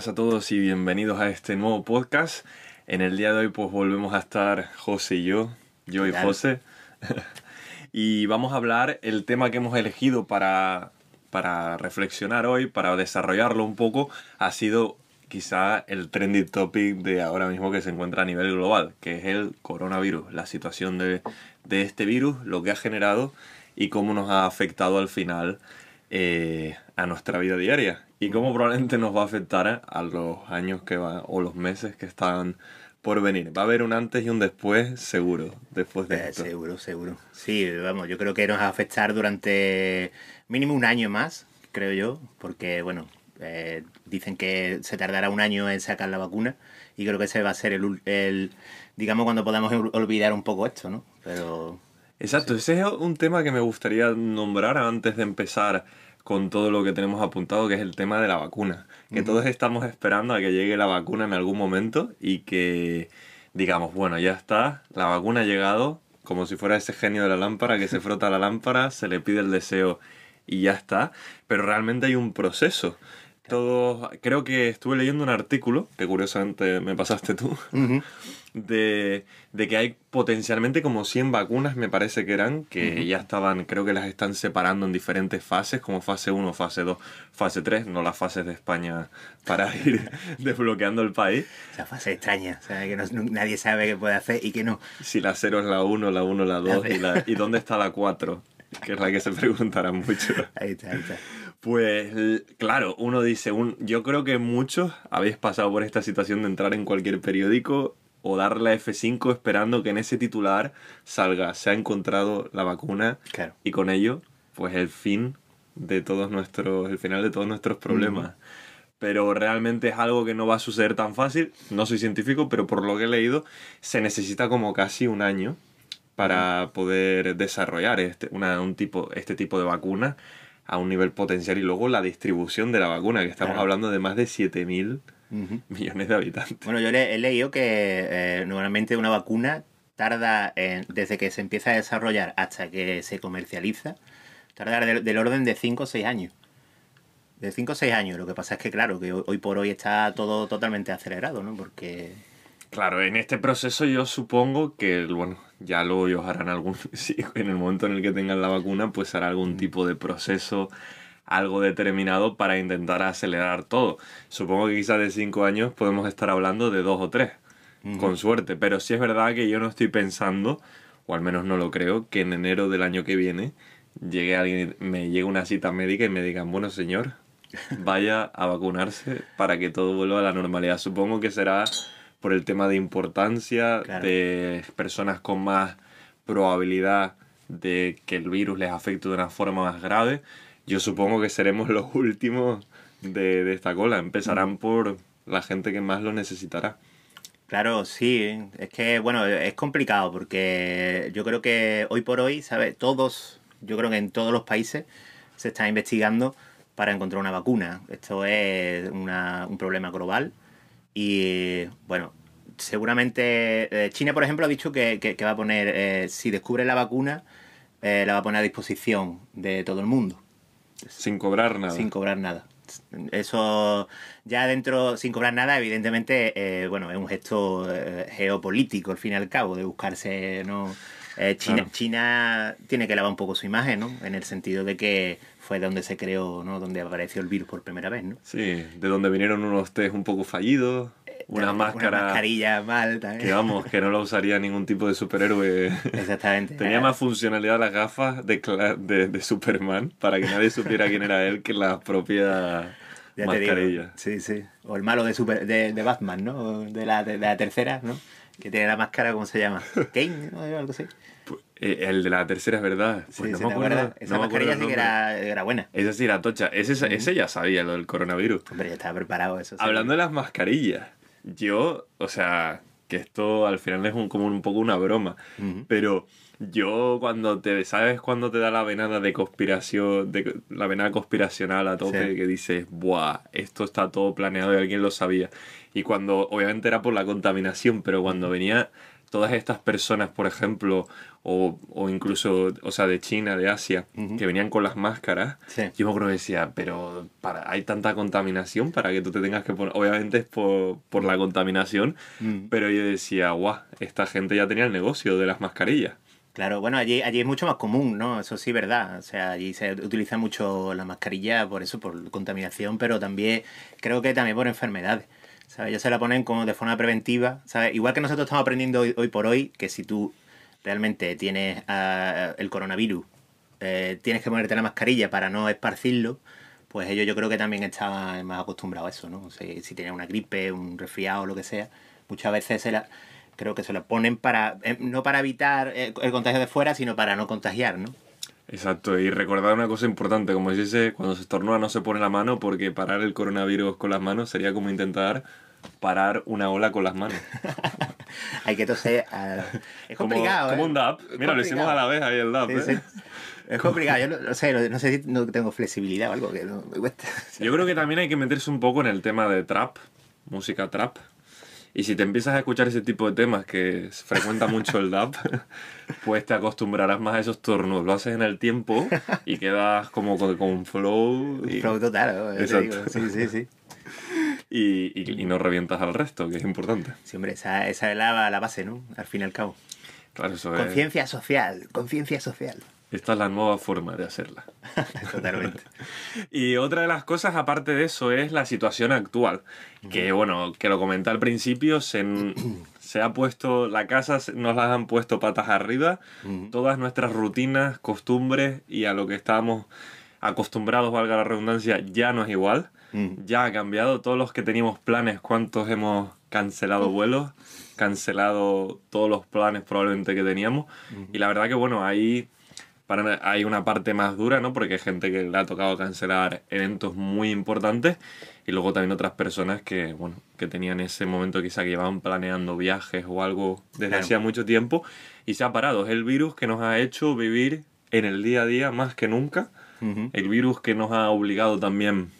buenas a todos y bienvenidos a este nuevo podcast. En el día de hoy pues volvemos a estar José y yo, yo y José. y vamos a hablar el tema que hemos elegido para, para reflexionar hoy, para desarrollarlo un poco, ha sido quizá el trendy topic de ahora mismo que se encuentra a nivel global, que es el coronavirus, la situación de, de este virus, lo que ha generado y cómo nos ha afectado al final eh, a nuestra vida diaria y cómo probablemente nos va a afectar a los años que van o los meses que están por venir. Va a haber un antes y un después, seguro, después de Eh, esto. seguro, seguro. Sí, vamos, yo creo que nos va a afectar durante mínimo un año más, creo yo, porque, bueno, eh, dicen que se tardará un año en sacar la vacuna y creo que ese va a ser el, el digamos, cuando podamos ol- olvidar un poco esto, ¿no? Pero Exacto, ese es un tema que me gustaría nombrar antes de empezar con todo lo que tenemos apuntado, que es el tema de la vacuna. Que todos estamos esperando a que llegue la vacuna en algún momento y que digamos, bueno, ya está, la vacuna ha llegado, como si fuera ese genio de la lámpara que se frota la lámpara, se le pide el deseo y ya está, pero realmente hay un proceso. Todo, creo que estuve leyendo un artículo, que curiosamente me pasaste tú, de, de que hay potencialmente como 100 vacunas, me parece que eran, que ya estaban, creo que las están separando en diferentes fases, como fase 1, fase 2, fase 3, no las fases de España para ir desbloqueando el país. esa fase extraña, o sea, que no- nadie sabe qué puede hacer y qué no. Si la 0 es la 1, la 1 la 2 y, la, y dónde está la 4, que es la que se preguntarán mucho. Ahí está, ahí está. Pues claro, uno dice, un, yo creo que muchos habéis pasado por esta situación de entrar en cualquier periódico o darle a F5 esperando que en ese titular salga, se ha encontrado la vacuna Claro. y con ello, pues el fin de todos nuestros, el final de todos nuestros problemas. Pero realmente es algo que no va a suceder tan fácil. No soy científico, pero por lo que he leído, se necesita como casi un año para poder desarrollar este, una, un tipo, este tipo de vacuna a un nivel potencial y luego la distribución de la vacuna, que estamos Claro. hablando de más de 7.000 Ujú. millones de habitantes. Bueno, yo le- he leído que eh, normalmente una vacuna tarda, en- desde que se empieza a desarrollar hasta que se comercializa, tarda del, del orden de 5 o 6 años. De 5 o 6 años. Lo que pasa es que, claro, que hoy, hoy por hoy está todo totalmente acelerado, ¿no? Porque... Claro, en este proceso yo supongo que, bueno, ya luego ellos harán algún, sí, en el momento en el que tengan la vacuna, pues hará algún tipo de proceso, algo determinado para intentar acelerar todo. Supongo que quizás de cinco años podemos estar hablando de dos o tres, con suerte, pero sí es verdad que yo no estoy pensando, o al menos no lo creo, que en enero del año que viene llegue alguien, me llegue una cita médica y me digan, bueno señor, vaya a vacunarse para que todo vuelva a la normalidad. Supongo que será por el tema de importancia, Claro. de personas con más probabilidad de que el virus les afecte de una forma más grave. Yo supongo que seremos los últimos de, de esta cola. Empezarán por la gente que más lo necesitará. Claro, sí, es que, bueno, es complicado porque yo creo que hoy por hoy, ¿sabes? Todos, yo creo que en todos los países se está investigando para encontrar una vacuna. Esto es una- un problema global y, bueno, seguramente eh, China, por ejemplo, ha dicho que, que- que va a poner, eh, si descubre la vacuna, eh, la va a poner a disposición de todo el mundo Sin cobrar nada. sin cobrar nada. Eso ya dentro, sin cobrar nada, evidentemente, eh, bueno, es un gesto geopolítico al fin y al cabo, de buscarse, ¿no? Eh, China, Claro. China tiene que lavar un poco su imagen, ¿no? En el sentido de que fue donde se creó, ¿no? Donde apareció el virus por primera vez, ¿no? Sí, de donde vinieron unos test un poco fallidos, una máscara Una mascarilla mal también. que vamos, que no la usaría ningún tipo de superhéroe. Exactamente. Tenía más funcionalidad las gafas de, de, de Superman para que nadie supiera quién era él que la propia Ya te digo. mascarilla. Sí, sí. O el malo de, super, de, de Batman, ¿no? De la, de la tercera, ¿no? Que tiene la máscara, ¿cómo se llama? Kane, ¿no? Algo así. Eh, el de la tercera es verdad. Sí, Pues no ¿se me acuerdo. acuerdas? Esa no mascarilla sí que era, era buena. Esa sí, la tocha. Ese, ese ya sabía lo del coronavirus. Hombre, ya estaba preparado eso. sí. Hablando de las mascarillas, yo, o sea, que esto al final es un, como un poco una broma, pero yo cuando te, ¿sabes cuando te da la venada de conspiración, de, la venada conspiracional a tope, Sí. que dices, buah, esto está todo planeado y alguien lo sabía? Y cuando, obviamente era por la contaminación, pero cuando venía todas estas personas, por ejemplo, o, o incluso, o sea, de China, de Asia, que venían con las máscaras, Sí. yo me acuerdo que decía, pero para, hay tanta contaminación para que tú te tengas que poner, obviamente es por, por la contaminación, Mm. pero yo decía, guau, esta gente ya tenía el negocio de las mascarillas. Claro, bueno, allí, allí es mucho más común, ¿no? Eso sí, verdad. O sea, allí se utiliza mucho la mascarilla por eso, por contaminación, pero también creo que también por enfermedades. ¿Sabes? Ellos se la ponen como de forma preventiva, ¿sabes? Igual que nosotros estamos aprendiendo hoy, por hoy que si tú realmente tienes ah, el coronavirus, eh, tienes que ponerte la mascarilla para no esparcirlo, pues ellos yo creo que también estaban más acostumbrados a eso, ¿no? O si tienen una gripe, un resfriado lo que sea, muchas veces se la, creo que se la ponen para, eh, no para evitar eh, el contagio de fuera, sino para no contagiar, ¿no? Exacto, y recordar una cosa importante, como se dice, cuando se estornuda no se pone la mano porque parar el coronavirus con las manos sería como intentar parar una ola con las manos. Hay que toser. ah, es Como- complicado. Como ¿eh? un. Es Mira, lo hicimos a la vez ahí el dab. Sí, ¿eh? sí. Es complicado, yo no, no sé, no, no sé si no tengo flexibilidad o algo que no me cuesta. Yo creo que también hay que meterse un poco en el tema de trap, música trap. Y si te empiezas a escuchar ese tipo de temas que frecuenta mucho el dub, pues te acostumbrarás más a esos turnos. Lo haces en el tiempo y quedas como con, con un flow y, Flow total, ¿no? Te digo, Sí, sí, sí. y, y- y no revientas al resto, que es importante. Sí, hombre, esa, esa es la, la base, ¿no? Al fin y al cabo. Claro, eso es. Conciencia social, conciencia social. Esta es la nueva forma de hacerla. Totalmente. Y otra de las cosas, aparte de eso, es la situación actual. Que bueno, que lo comenté al principio, se, se ha puesto, la casa nos las han puesto patas arriba. Todas nuestras rutinas, costumbres y a lo que estábamos acostumbrados, valga la redundancia, ya no es igual. Ya ha cambiado. Todos los que teníamos planes, ¿cuántos hemos cancelado vuelos? Cancelado todos los planes probablemente que teníamos. Y la verdad que bueno, ahí para, hay una parte más dura, ¿no? Porque hay gente que le ha tocado cancelar eventos muy importantes y luego también otras personas que, bueno, que tenían ese momento quizá que llevaban planeando viajes o algo desde Claro. hacía mucho tiempo y se ha parado. Es el virus que nos ha hecho vivir en el día a día más que nunca. El virus que nos ha obligado también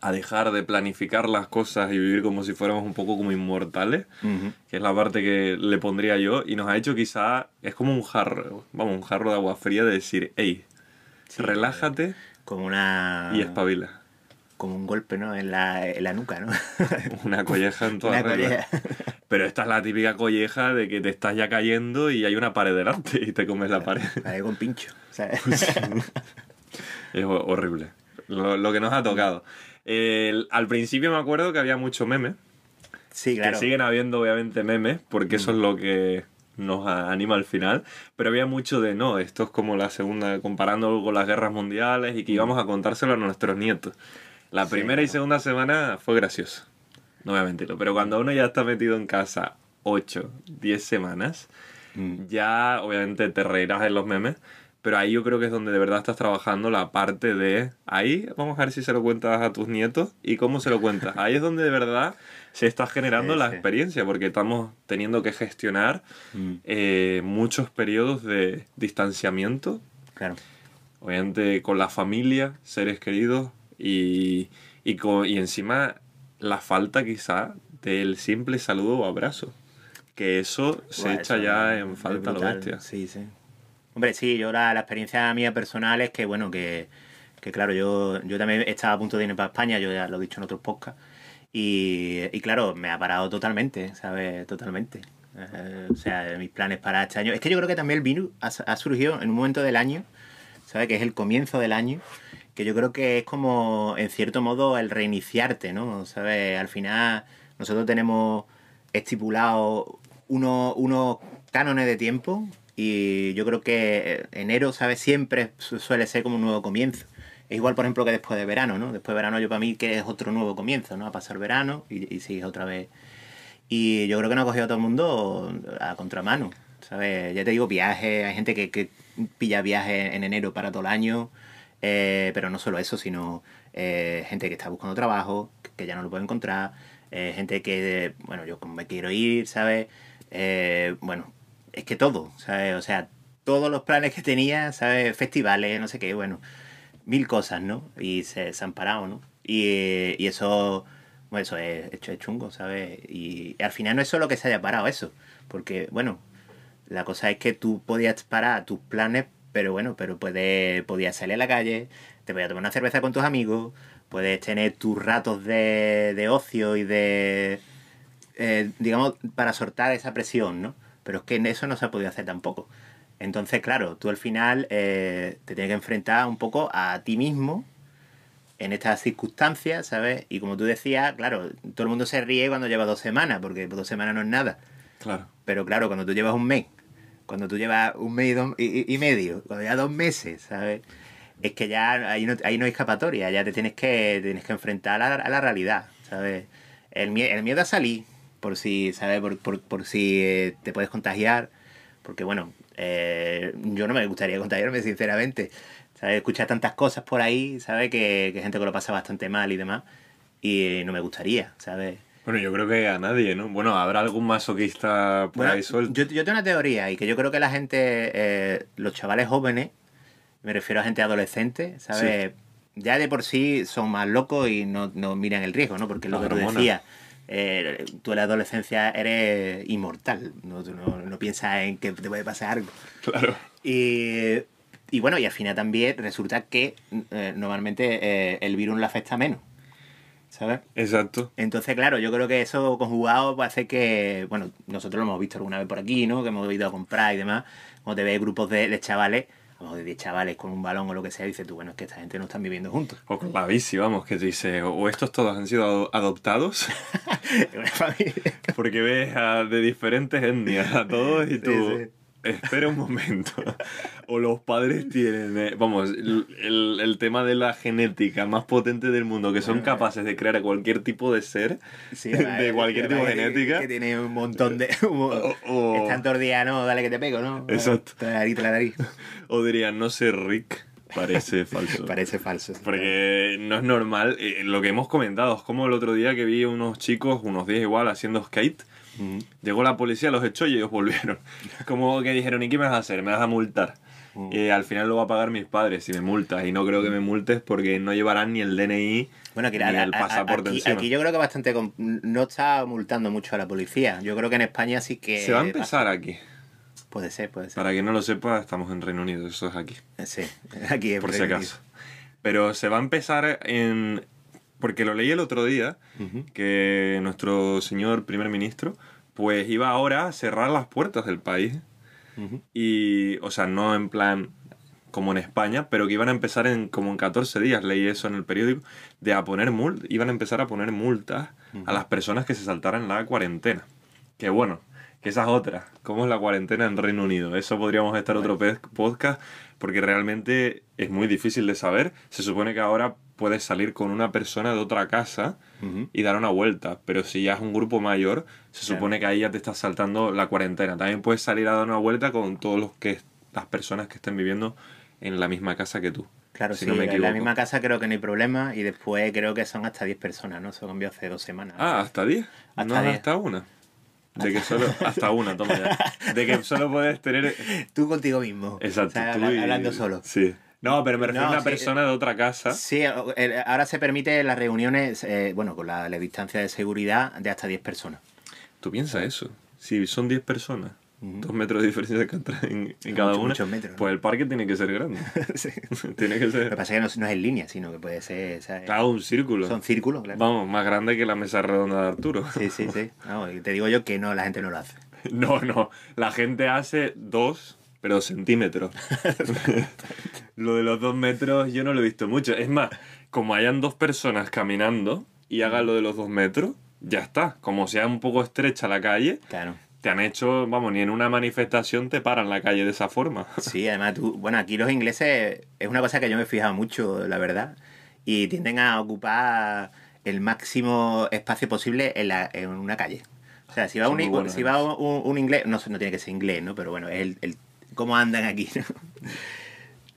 a dejar de planificar las cosas y vivir como si fuéramos un poco como inmortales, que es la parte que le pondría yo, y nos ha hecho quizá, es como un jarro, vamos, un jarro de agua fría de decir, hey, Sí, relájate Como una. y espabila. Como un golpe, ¿no? En la, en la nuca, ¿no? Una colleja en toda Una regla. Pero esta es la típica colleja de que te estás ya cayendo y hay una pared delante y te comes la pared. Vale, con pincho. ¿sabes? Es ho- horrible. Lo, lo que nos ha tocado. El- al principio me acuerdo que había mucho meme. sí, claro. Mm. Que siguen habiendo obviamente memes, porque eso es lo que nos anima al final. Pero había mucho de no, esto es como la segunda, comparando con las guerras mundiales y que íbamos a contárselo a nuestros nietos. La Mm. Sí, primera y segunda semana fue gracioso. No voy a mentirlo. Pero cuando uno ya está metido en casa 8, 10 semanas, Mm. ya obviamente te reirás en los memes. Pero ahí yo creo que es donde de verdad estás trabajando la parte de... Ahí vamos a ver si se lo cuentas a tus nietos y cómo se lo cuentas. Ahí es donde de verdad se está generando Sí, la sí. experiencia, porque estamos teniendo que gestionar Mm. eh, muchos periodos de distanciamiento, Claro. obviamente con la familia, seres queridos y, y, con- y encima la falta quizá del simple saludo o abrazo. Que eso se Buah, echa eso ya en falta a lo brutal. bestia. Sí, sí. Hombre, sí, yo la, la experiencia mía personal es que, bueno, que, que claro, yo, yo también estaba a punto de irme para España, yo ya lo he dicho en otros podcasts, y, y claro, me ha parado totalmente, ¿sabes? Totalmente. Eh, o sea, mis planes para este año. Es que yo creo que también el virus ha, ha surgido en un momento del año, ¿sabes? Que es el comienzo del año, que yo creo que es como, en cierto modo, el reiniciarte, ¿no? ¿Sabes? Al final, nosotros tenemos estipulado unos, unos cánones de tiempo y yo creo que enero, ¿sabes? Siempre su- suele ser como un nuevo comienzo. Es igual, por ejemplo, que después de verano, ¿no? Después de verano yo para mí que es otro nuevo comienzo, ¿no? A pasar verano y, y sigues otra vez. Y yo creo que nos ha cogido a todo el mundo a contramano, ¿sabes? Ya te digo, viajes, hay gente que, que pilla viajes en enero para todo el año, eh, pero no solo eso, sino eh, gente que está buscando trabajo, que ya no lo puede encontrar, eh, gente que, bueno, yo me quiero ir, ¿sabes? Eh, bueno, es que todo, ¿sabes? O sea, todos los planes que tenía, ¿sabes? Festivales, no sé qué, bueno, mil cosas, ¿no? Y se, han parado, ¿no? Y, y eso, bueno, eso es, chungo, ¿sabes? Y al final no es solo que se haya parado eso, Porque, bueno, la cosa es que tú podías parar tus planes, pero bueno, pero puedes, podías salir a la calle, te podías tomar una cerveza con tus amigos, puedes tener tus ratos de, de ocio y de, eh, digamos, para soltar esa presión, ¿no? Pero es que en eso no se ha podido hacer tampoco. Entonces, claro, tú al final eh, te tienes que enfrentar un poco a ti mismo en estas circunstancias, ¿sabes? Y como tú decías, claro, todo el mundo se ríe cuando lleva dos semanas, porque dos semanas no es nada. Claro. Pero claro, cuando tú llevas un mes, cuando tú llevas un mes y, dos- y- y medio, cuando ya dos meses, ¿sabes? Es que ya ahí no, ahí no hay escapatoria, ya te tienes que, tienes que enfrentar a la, a la realidad, ¿sabes? El, el miedo a salir, por si, ¿sabes? Por, por, por si eh, te puedes contagiar, porque bueno, eh, yo no me gustaría contagiarme, sinceramente. ¿Sabes? Escuchar tantas cosas por ahí, ¿sabes? Que, que gente que lo pasa bastante mal y demás, y no me gustaría, ¿sabes? Bueno, yo creo que a nadie, ¿no? Bueno, habrá algún masoquista por Bueno, ahí suelto. Yo, yo tengo una teoría y que yo creo que la gente, eh, los chavales jóvenes, me refiero a gente adolescente, ¿sabes? Ya de por sí son más locos y no, no miran el riesgo, ¿no? Porque es lo que tú decías. Eh, tú en la adolescencia eres inmortal, no, Tú no, no piensas en que te puede pasar algo. Claro. Y, y bueno, y al final también resulta que eh, normalmente eh, el virus le afecta menos, ¿sabes? Exacto. Entonces, claro, yo creo que eso conjugado hacer que, bueno, nosotros lo hemos visto alguna vez por aquí, ¿no? Que hemos ido a comprar y demás. Cuando te ves grupos de, de chavales, mejor de 10 chavales con un balón o lo que sea, dices tú, bueno, es que esta gente no están viviendo juntos. O con la bici, vamos, que te dice, o estos todos han sido ado- adoptados, Es una familia. porque ves a, de diferentes etnias a todos y tú, Sí, sí. Espera un momento. O los padres tienen, eh, vamos, el, el- el tema de la genética más potente del mundo, que son capaces de crear cualquier tipo de ser, Sí, de cualquier tipo de genética. Que tiene un montón de... O- o- Están todos dale que te pego, ¿no? Exacto. La nariz, la nariz. O dirían, no sé, Rick, parece falso. Parece falso. Porque no es normal. eh, lo que hemos comentado es como el otro día que vi unos chicos, unos 10 igual, haciendo skate. Llegó la policía, los echó y ellos volvieron. Como que dijeron, ¿y qué me vas a hacer? ¿Me vas a multar? Y al final lo va a pagar mis padres si me multas. Y no creo que me multes porque no llevarán ni el DNI Bueno, ni a- el a- pasaporte aquí, encima. aquí yo creo que bastante... No está multando mucho a la policía. Yo creo que en España sí que... Se va a empezar aquí. Puede ser, puede ser. Para quien no lo sepa, estamos en Reino Unido, eso es aquí. Sí, aquí es por si acaso. Pero se va a empezar en... Porque lo leí el otro día, que nuestro señor primer ministro, pues iba ahora a cerrar las puertas del país. Y, o sea, no en plan como en España, pero que iban a empezar en como en 14 días, leí eso en el periódico, de a poner multas, iban a empezar a poner multas a las personas que se saltaran la cuarentena. Que bueno, que esa es otra. ¿Cómo es la cuarentena en Reino Unido? Eso podríamos estar otro podcast, porque realmente es muy difícil de saber. Se supone que ahora puedes salir con una persona de otra casa y dar una vuelta, pero si ya es un grupo mayor, se Claro. supone que ahí ya te estás saltando la cuarentena. También puedes salir a dar una vuelta con todos los que las personas que estén viviendo en la misma casa que tú. Claro, si sí, no me en la misma casa creo que no hay problema y después creo que son hasta 10 personas, ¿no? Eso cambió hace dos semanas. Ah, hasta 10. Hasta no, 10. hasta una. De que solo hasta una, toma ya. De que solo puedes tener Tú contigo mismo. exacto, O sea, tú habla- y- hablando solo. Sí. No, pero me refiero No, a una sí, persona de otra casa. Sí, el- ahora se permite las reuniones, eh, bueno, con la, la distancia de seguridad de hasta 10 personas. ¿Tú piensas eso? Si son 10 personas. Dos metros de diferencia en, en cada mucho- una, muchos metros, ¿no? pues el parque tiene que ser grande. Sí. tiene que Lo que ser. pasa es que no, no es en línea, sino que puede ser... o sea, Claro, un círculo. Son círculos, claro. Vamos, más grande que la mesa redonda de Arturo. Sí, sí, sí. No, te digo yo que no, la gente no lo hace. No, no. La gente hace dos, pero centímetros. lo de los dos metros yo no lo he visto mucho. Es más, como hayan dos personas caminando y hagan lo de los dos metros, ya está. Como sea un poco estrecha la calle, Claro. Te han hecho, vamos, ni en una manifestación te paran la calle de esa forma. Sí, además tú, bueno, aquí los ingleses es una cosa que yo me he fijado mucho, la verdad, y tienden a ocupar el máximo espacio posible en, la, en una calle. O sea, si va, Son un, si va un, un inglés, no, no tiene que ser inglés, ¿no? Pero bueno, es el, el cómo andan aquí, ¿no?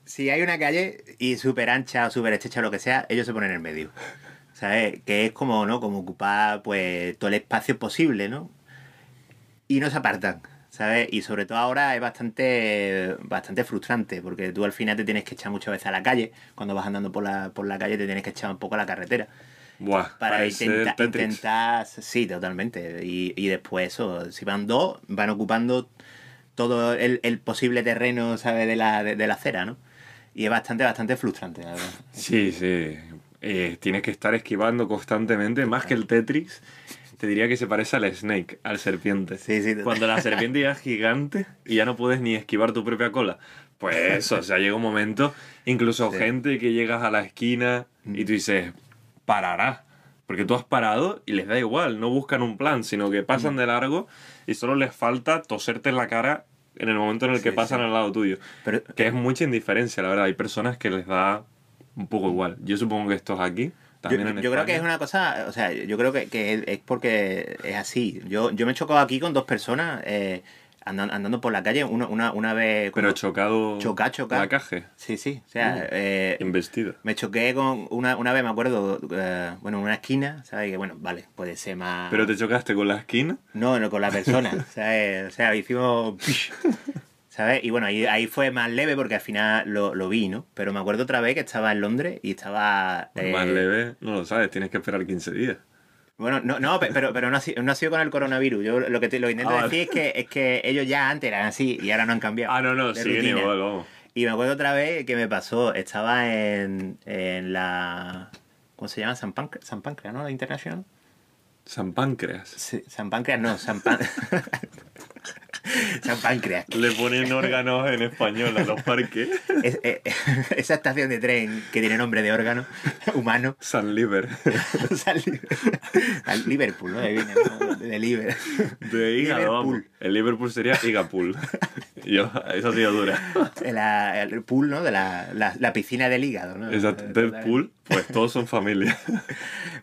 Si hay una calle y súper ancha o súper estrecha o lo que sea, ellos se ponen en el medio. ¿Sabes? Que es como, ¿no? Como ocupar, pues, todo el espacio posible, ¿no? Y no se apartan, ¿sabes? Y sobre todo ahora es bastante, bastante frustrante, porque tú al final te tienes que echar muchas veces a la calle, cuando vas andando por la, por la calle te tienes que echar un poco a la carretera. Buah, para intenta- intentar, sí, totalmente. Y, y después eso, si van dos, van ocupando todo el, el posible terreno, ¿sabes? De la, de, de la acera, ¿no? Y es bastante, bastante frustrante, la verdad. Sí, sí. Eh, tienes que estar esquivando constantemente, más que el Tetris. Te diría que se parece al Snake, al serpiente. Sí, sí. Cuando la serpiente ya es gigante y ya no puedes ni esquivar tu propia cola. Pues eso, o sea, llega un momento, incluso Sí. gente que llegas a la esquina y tú dices, parará. Porque tú has parado y les da igual, no buscan un plan, sino que pasan de largo y solo les falta toserte en la cara en el momento en el que Sí, pasan sí. al lado tuyo. Pero, Que es mucha indiferencia, la verdad. Hay personas que les da un poco igual. Yo supongo que estos aquí, Yo, también en yo creo que es una cosa, o sea, yo creo que, que es, es porque es así. Yo, yo me he chocado aquí con dos personas eh, andan- andando por la calle una, una, una vez... Pero chocado... Chocar, chocar. La caje. Sí, sí. O sea, eh, Investida. me choqué con una, una vez, me acuerdo, eh, bueno, en una esquina, ¿sabes? Que bueno, vale, puede ser más... Pero te chocaste con la esquina. No, no con la persona, ¿sabes? O sea, hicimos... ¿Sabes? Y bueno, ahí, ahí fue más leve porque al final lo, lo vi, ¿no? Pero me acuerdo otra vez que estaba en Londres y estaba... Pues eh, Más leve, no lo sabes, tienes que esperar 15 días. Bueno, no, no pe- pero, pero no, ha sido, no ha sido con el coronavirus. Yo lo que, te, lo que intento Ah, vale. decir es que, es que ellos ya antes eran así y ahora no han cambiado. Ah, no, no, siguen igual, vamos. Y me acuerdo otra vez que me pasó, estaba en, en la... ¿Cómo se llama? San Pancras, San Pancras ¿no? La International. San Páncreas. Sí, San Pancras, no, San Pan... San Pancras. Le ponen órganos en español a los parques. Es- eh, esa estación de tren que tiene nombre de órgano humano. San Liver. San Li- San Liverpool, ¿no? De, viene, ¿no? de Liver. De hígado. Liverpool. El Liverpool sería Igapool. Yo, eso ha sido dura. De la- el pool, ¿no? De la, la, la piscina del hígado, ¿no? Exacto. Eh, Deadpool, pues todos son familia.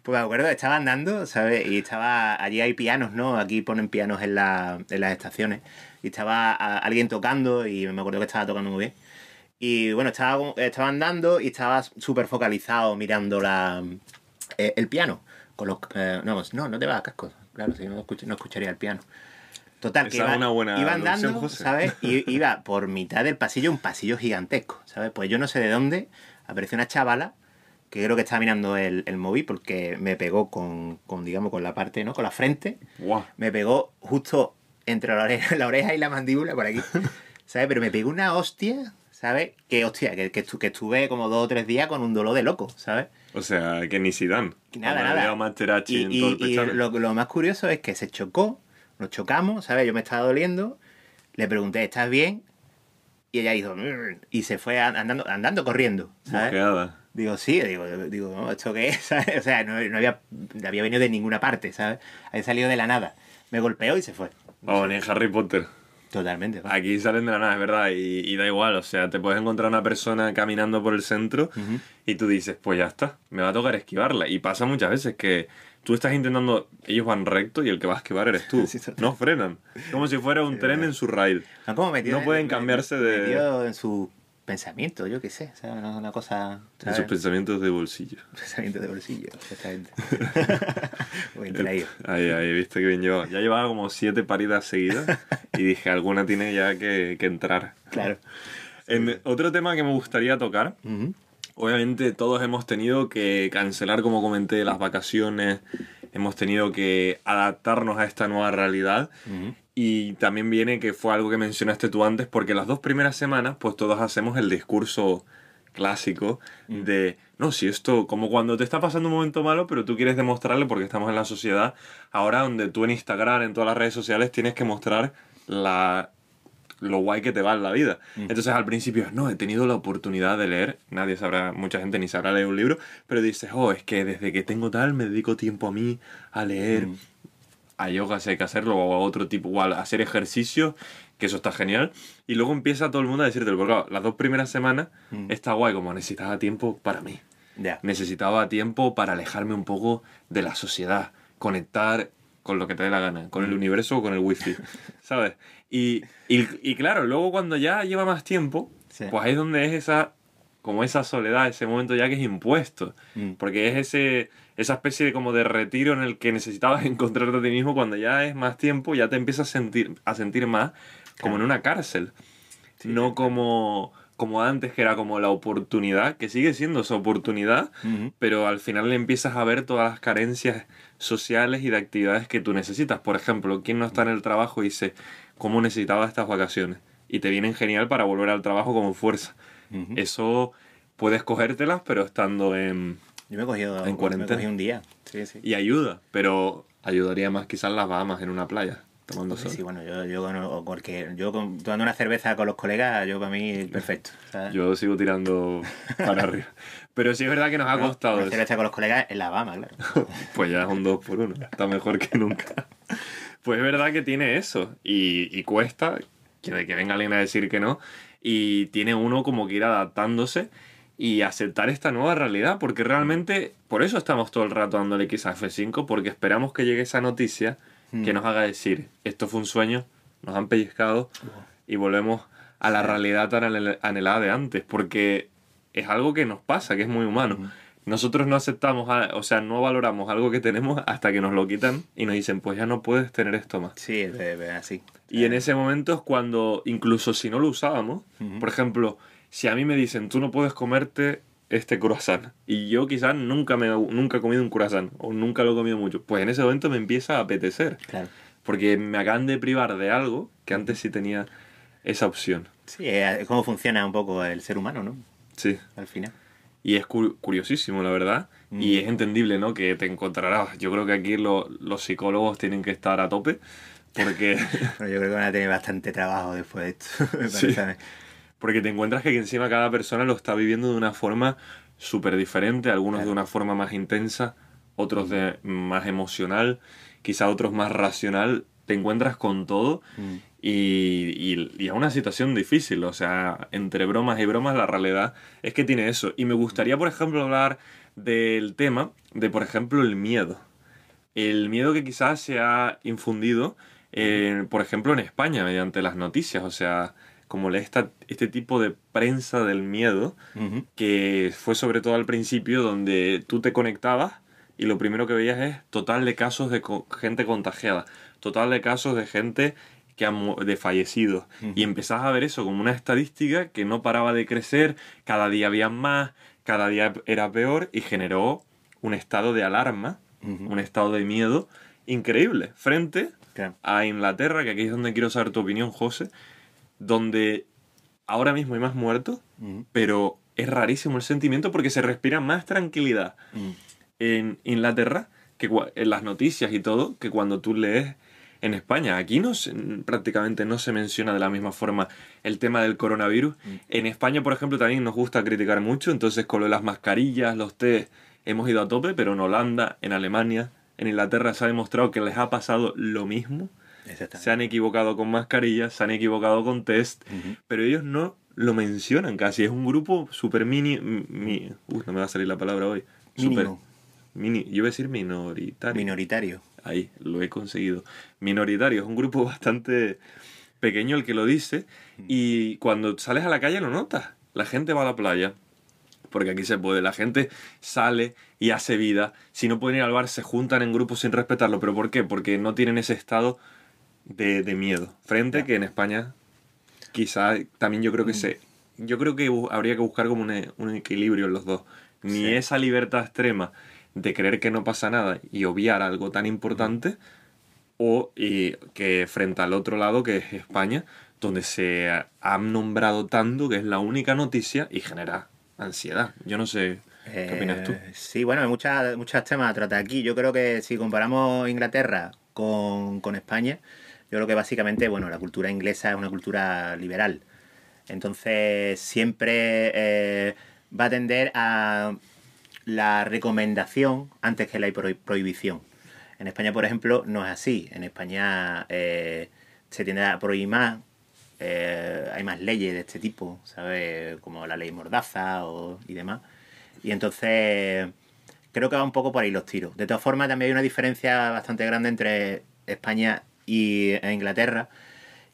Pues me acuerdo, estaba andando, ¿sabes? Y estaba, allí hay pianos, ¿no? Aquí ponen pianos en, la, en las estaciones. Y estaba alguien tocando y me acuerdo que estaba tocando muy bien. Y bueno, estaba, andando y estaba súper focalizado mirando la, eh, el piano. Con los, eh, no, no, no te va a cascos. Claro, si no, escuch- no escucharía el piano. Total, que Esa es iba, una buena iba andando, José. ¿sabes? Y iba por mitad del pasillo, un pasillo gigantesco, ¿sabes? Pues yo no sé de dónde apareció una chavala que creo que estaba mirando el, el móvil porque me pegó con, con, digamos, con la parte, ¿no? Con la frente. Me pegó justo entre la oreja, la oreja y la mandíbula, por aquí. ¿Sabes? Pero me pegó una hostia, ¿sabes? Que hostia, que, que, estu- que estuve como dos o tres días con un dolor de loco, ¿sabes? O sea, que ni. Nada, Cuando nada. veo a Materazzi Y, en y- todo el y pechano. lo, lo más curioso es que se chocó, nos chocamos, ¿sabes? Yo me estaba doliendo, le pregunté, ¿estás bien? Y ella hizo, "Mm", y se fue an- andando, andando corriendo, ¿sabes? Mojeada. Digo, sí, digo, digo, no, ¿esto qué es? ¿Sabes? O sea, no, no había, había venido de ninguna parte, ¿sabes? Había salido de la nada. Me golpeó y se fue. Vamos, ni en Harry Potter. Totalmente. Aquí salen de la nada, es verdad, y, y da igual, o sea, te puedes encontrar una persona caminando por el centro y tú dices, pues ya está, me va a tocar esquivarla. Y pasa muchas veces que tú estás intentando, ellos van recto y el que va a esquivar eres tú. Sí, no frenan. Como si fuera un tren en su rail. Como metidos no pueden en- cambiarse de- en su pensamiento, yo qué sé. ¿sabes? Una, una cosa. ¿sabes? sus pensamientos de bolsillo. Pensamiento de bolsillo, exactamente. Muy traído. Ahí, ahí, viste que bien llevaba. Ya llevaba como siete paridas seguidas y dije, alguna tiene ya que, que entrar. Claro. En otro tema que me gustaría tocar, Ujú. Obviamente todos hemos tenido que cancelar, como comenté, las vacaciones, hemos tenido que adaptarnos a esta nueva realidad Ujú. Y también viene que fue algo que mencionaste tú antes, porque las dos primeras semanas pues todos hacemos el discurso clásico de, no, si esto, como cuando te está pasando un momento malo, pero tú quieres demostrarle porque estamos en la sociedad, ahora donde tú en Instagram, en todas las redes sociales, tienes que mostrar la lo guay que te va en la vida. Entonces al principio, no, he tenido la oportunidad de leer, nadie sabrá, mucha gente ni sabrá leer un libro, pero dices, oh, es que desde que tengo tal me dedico tiempo a mí, a leer, a yoga si hay que hacerlo, o a otro tipo, o a hacer ejercicio, que eso está genial. Y luego empieza todo el mundo a decirte, porque claro, las dos primeras semanas está guay, como necesitaba tiempo para mí. Necesitaba tiempo para alejarme un poco de la sociedad, conectar con lo que te dé la gana, con el universo o con el wifi, ¿sabes? Y, y, y claro, luego cuando ya lleva más tiempo, Sí. pues ahí es donde es esa, como esa soledad, ese momento ya que es impuesto, Mm. porque es ese, esa especie de como de retiro en el que necesitabas encontrarte a ti mismo cuando ya es más tiempo, ya te empiezas a sentir, a sentir más como en una cárcel, no como, como antes, que era como la oportunidad, que sigue siendo esa oportunidad, pero al final le empiezas a ver todas las carencias sociales y de actividades que tú necesitas. Por ejemplo, ¿quién no está en el trabajo y dice, ¿cómo necesitaba estas vacaciones? Y te vienen genial para volver al trabajo con fuerza. Eso puedes cogértelas, pero estando en... Yo me he cogido, En me cuarentena. cogí un día. Sí, sí. Y ayuda, pero ayudaría más quizás las Bahamas en una playa, tomando Sí, sol. sí, bueno, yo, yo, con- cualquier, yo con- tomando una cerveza con los colegas, yo para mí, perfecto. ¿sabes? Yo sigo tirando para arriba. Pero sí es verdad que nos ha costado Una cerveza con los colegas en la Bama, claro. Pues ya es un 2 por 1 Está mejor que nunca. Pues es verdad que tiene eso. Y, y cuesta que, de que venga alguien a decir que no. Y tiene uno como que ir adaptándose y aceptar esta nueva realidad. Porque realmente, por eso estamos todo el rato dándole quizás F5. Porque esperamos que llegue esa noticia que nos haga decir: esto fue un sueño, nos han pellizcado y volvemos a la realidad tan anhel- anhelada de antes. Porque es algo que nos pasa, que es muy humano. Nosotros no aceptamos, o sea, no valoramos algo que tenemos hasta que nos lo quitan y nos dicen, pues ya no puedes tener esto más. Sí, así. Y en ese momento es cuando, incluso si no lo usábamos, por ejemplo, si a mí me dicen, tú no puedes comerte este croissant, y yo quizás nunca, me, nunca he comido un croissant, o nunca lo he comido mucho, pues en ese momento me empieza a apetecer, Claro. porque me acaban de privar de algo que antes sí tenía esa opción. Sí, es cómo funciona un poco el ser humano, ¿no? Sí. Al final. Y es cu- curiosísimo, la verdad. Y es entendible, ¿no? Que te encontrarás. Yo creo que aquí lo- los psicólogos tienen que estar a tope. Porque, Bueno, yo creo que van a tener bastante trabajo después de esto. me Sí. parece. Porque te encuentras que encima cada persona lo está viviendo de una forma súper diferente. Algunos de una forma más intensa, otros de más emocional, quizá otros más racional. Te encuentras con todo Mm. y, y, y es una situación difícil. O sea, entre bromas y bromas, la realidad es que tiene eso. Y me gustaría, por ejemplo, hablar del tema de, por ejemplo, el miedo. El miedo que quizás se ha infundido, eh, por ejemplo, en España, mediante las noticias. O sea, como esta, este tipo de prensa del miedo, que fue sobre todo al principio donde tú te conectabas y lo primero que veías es total de casos de co- gente contagiada, total de casos de gente que ha de fallecidos y empezás a ver eso como una estadística que no paraba de crecer, cada día había más, cada día era peor y generó un estado de alarma, un estado de miedo increíble frente a Inglaterra, que aquí es donde quiero saber tu opinión, José, donde ahora mismo hay más muertos, pero es rarísimo el sentimiento porque se respira más tranquilidad Mm. en Inglaterra que en las noticias y todo que cuando tú lees en España. Aquí no se- prácticamente no se menciona de la misma forma el tema del coronavirus. En España, por ejemplo, también nos gusta criticar mucho, entonces con lo de las mascarillas, los test, hemos ido a tope, pero en Holanda, en Alemania, en Inglaterra se ha demostrado que les ha pasado lo mismo. Se han equivocado con mascarillas, se han equivocado con test, pero ellos no lo mencionan casi. Es un grupo súper mini, mi- no me va a salir la palabra hoy. Mínimo. Mini, yo iba a decir minoritario. Minoritario. Ahí, lo he conseguido. Minoritario, es un grupo bastante pequeño el que lo dice. Y cuando sales a la calle lo notas. La gente va a la playa. Porque aquí se puede. La gente sale y hace vida. Si no pueden ir al bar, se juntan en grupos sin respetarlo. ¿Pero por qué? Porque no tienen ese estado de, de miedo. Frente que en España, quizá también yo creo que se. Yo creo que habría que buscar como un, un equilibrio en los dos. Ni Sí. esa libertad extrema de creer que no pasa nada y obviar algo tan importante, o y que frente al otro lado, que es España, donde se ha- han nombrado tanto que es la única noticia y genera ansiedad. Yo no sé qué opinas tú. Eh, Sí, bueno, hay muchas, muchos temas a tratar aquí. Yo creo que si comparamos Inglaterra con, con España, yo creo que básicamente, bueno, la cultura inglesa es una cultura liberal. Entonces, siempre eh, va a tender a la recomendación antes que la prohi- prohibición. En España, por ejemplo, no es así. En España eh, se tiende a prohibir más. eh, hay más leyes de este tipo, ¿sabes? Como la ley Mordaza o, y demás. Y entonces creo que va un poco por ahí los tiros. De todas formas, también hay una diferencia bastante grande entre España y e Inglaterra,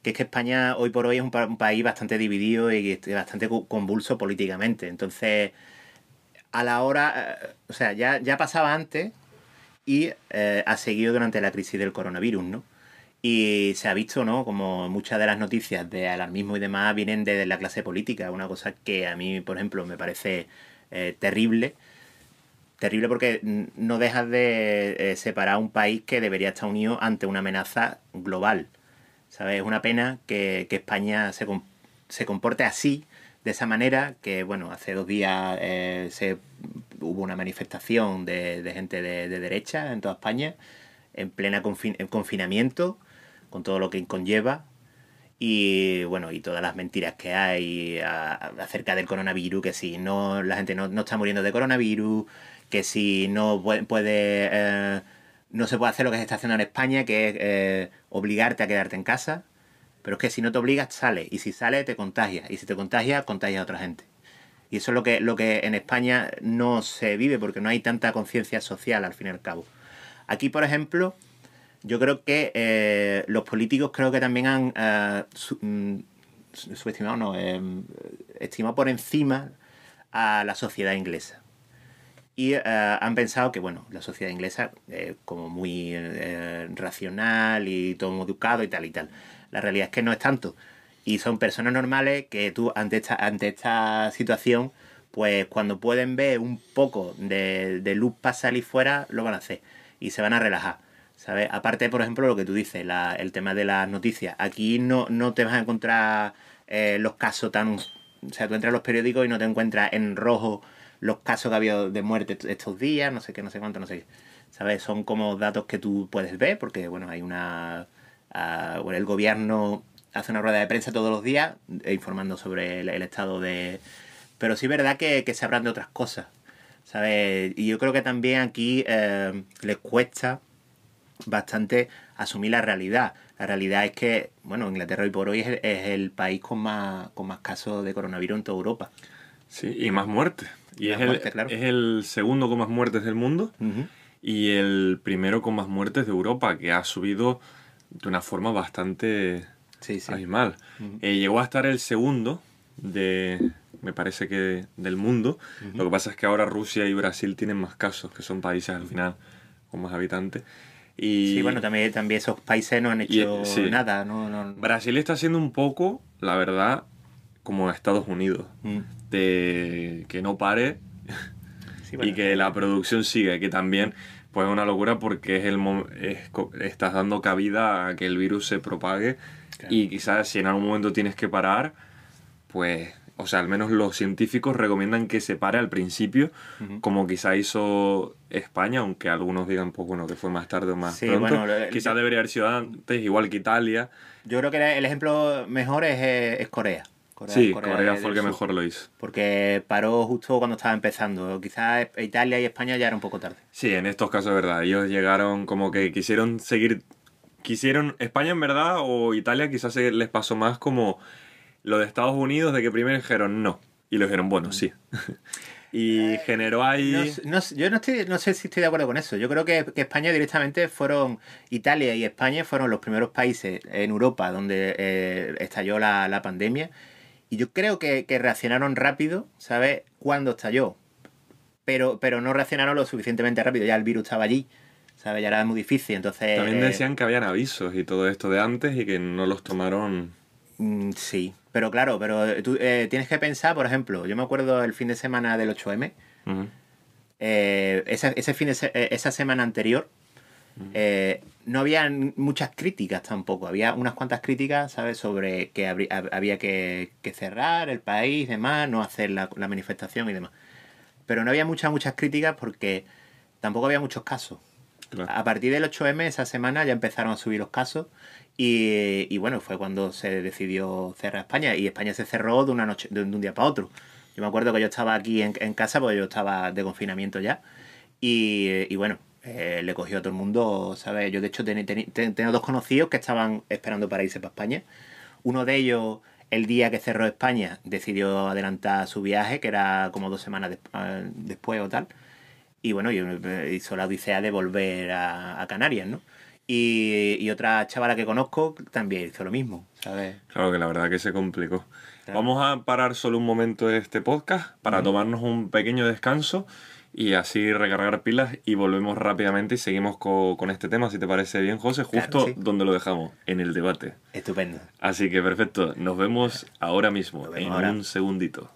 que es que España hoy por hoy es un, pa- un país bastante dividido y bastante convulso políticamente. Entonces, a la hora, eh, o sea, ya, ya pasaba antes y eh, ha seguido durante la crisis del coronavirus, ¿no? Y se ha visto, ¿no? Como muchas de las noticias de alarmismo y demás vienen de la clase política, una cosa que a mí, por ejemplo, me parece eh, terrible. Terrible porque no dejas de eh, separar un país que debería estar unido ante una amenaza global. ¿Sabes? Es una pena que, España se, se comporte así, de esa manera, que bueno, hace dos días eh, se, hubo una manifestación de, gente de, derecha en toda España, en plena confinamiento, con todo lo que conlleva, y bueno, y todas las mentiras que hay acerca del coronavirus, que si no, la gente no, está muriendo de coronavirus, que si no puede, eh, no se puede hacer lo que se está haciendo en España, que es eh, obligarte a quedarte en casa. Pero es que si no te obligas, sale. Y si sale, te contagias. Y si te contagias, contagias a otra gente. Y eso es lo que, lo que en España no se vive porque no hay tanta conciencia social al fin y al cabo. Aquí, por ejemplo, yo creo que eh, los políticos creo que también han eh, mm, subestimado, no, eh, estimado por encima a la sociedad inglesa. Y han pensado que, bueno, la sociedad inglesa es como muy racional y todo muy educado y tal y tal. La realidad es que no es tanto. Y son personas normales que tú, ante esta, ante esta situación, pues cuando pueden ver un poco de, luz para salir fuera, lo van a hacer. Y se van a relajar. ¿Sabes? Aparte, por ejemplo, lo que tú dices, el tema de las noticias. Aquí no, no te vas a encontrar eh, los casos tan. O sea, tú entras a los periódicos y no te encuentras en rojo los casos que ha habido de muerte estos días, no sé qué, no sé cuánto, no sé. ¿Sabes? Son como datos que tú puedes ver, porque, bueno, hay una bueno, el gobierno hace una rueda de prensa todos los días eh, informando sobre el, estado de... Pero sí es verdad que, se hablan de otras cosas, ¿sabes? Y yo creo que también aquí eh, les cuesta bastante asumir la realidad. La realidad es que, bueno, Inglaterra hoy por hoy es, el país con más, con más casos de coronavirus en toda Europa. Sí, y más muertes. Y, es, el, es el segundo con más muertes del mundo y el primero con más muertes de Europa, que ha subido de una forma bastante sí, animal. Eh, llegó a estar el segundo de, me parece que del mundo. Lo que pasa es que ahora Rusia y Brasil tienen más casos, que son países al final con más habitantes. Y, sí, bueno, también, también esos países no han hecho nada. No, Brasil está haciendo un poco, la verdad, como Estados Unidos, de que no pare y que la producción siga, que también pues es una locura porque es el estás dando cabida a que el virus se propague y quizás si en algún momento tienes que parar, pues, o sea, al menos los científicos recomiendan que se pare al principio, como quizá hizo España, aunque algunos digan, pues bueno, que fue más tarde o más pronto. quizás debería haber sido antes, igual que Italia. Yo creo que el ejemplo mejor es, es Corea sí, Corea, fue el que mejor lo hizo. Porque paró justo cuando estaba empezando. Quizás Italia y España ya era un poco tarde. Sí, en estos casos es verdad. Ellos llegaron como que quisieron seguir. Quisieron. España en verdad o Italia quizás les pasó más como lo de Estados Unidos, de que primero dijeron no. Y lo dijeron, bueno, sí. y eh, generó ahí... yo no, estoy, no sé si estoy de acuerdo con eso. Yo creo que, España directamente fueron... Italia y España fueron los primeros países en Europa donde eh, estalló la, la pandemia y yo creo que, reaccionaron rápido, ¿sabes? Cuando estalló. Pero, pero no reaccionaron lo suficientemente rápido. Ya el virus estaba allí, ¿sabes? Ya era muy difícil. Entonces. También decían que habían avisos y todo esto de antes y que no los tomaron. Mm, sí, pero claro, pero tú eh, tienes que pensar, por ejemplo, yo me acuerdo el fin de semana del 8M. Eh, ese fin de eh, esa semana anterior eh, no había muchas críticas tampoco, había unas cuantas críticas, ¿sabes?, sobre que había que, cerrar el país, demás, no hacer la, manifestación y demás. Pero no había muchas, muchas críticas porque tampoco había muchos casos. A partir del 8M, esa semana, ya empezaron a subir los casos y, bueno, fue cuando se decidió cerrar España y España se cerró de una noche, de un día para otro. Yo me acuerdo que yo estaba aquí en, casa porque yo estaba de confinamiento ya y bueno, eh, le cogió a todo el mundo, ¿sabes? Yo de hecho tengo dos conocidos que estaban esperando para irse para España. Uno de ellos, el día que cerró España, decidió adelantar su viaje, que era como dos semanas ah, después o tal. Y bueno, hizo la odisea de volver a, Canarias, ¿no? Y, otra chavala que conozco también hizo lo mismo, ¿sabes? Claro que la verdad que se complicó. Vamos a parar solo un momento este podcast para tomarnos un pequeño descanso y así recargar pilas y volvemos rápidamente y seguimos co- con este tema, si te parece bien, José, Claro, justo sí. donde lo dejamos, en el debate. Estupendo. Así que perfecto, nos vemos ahora mismo, vemos en ahora. un segundito.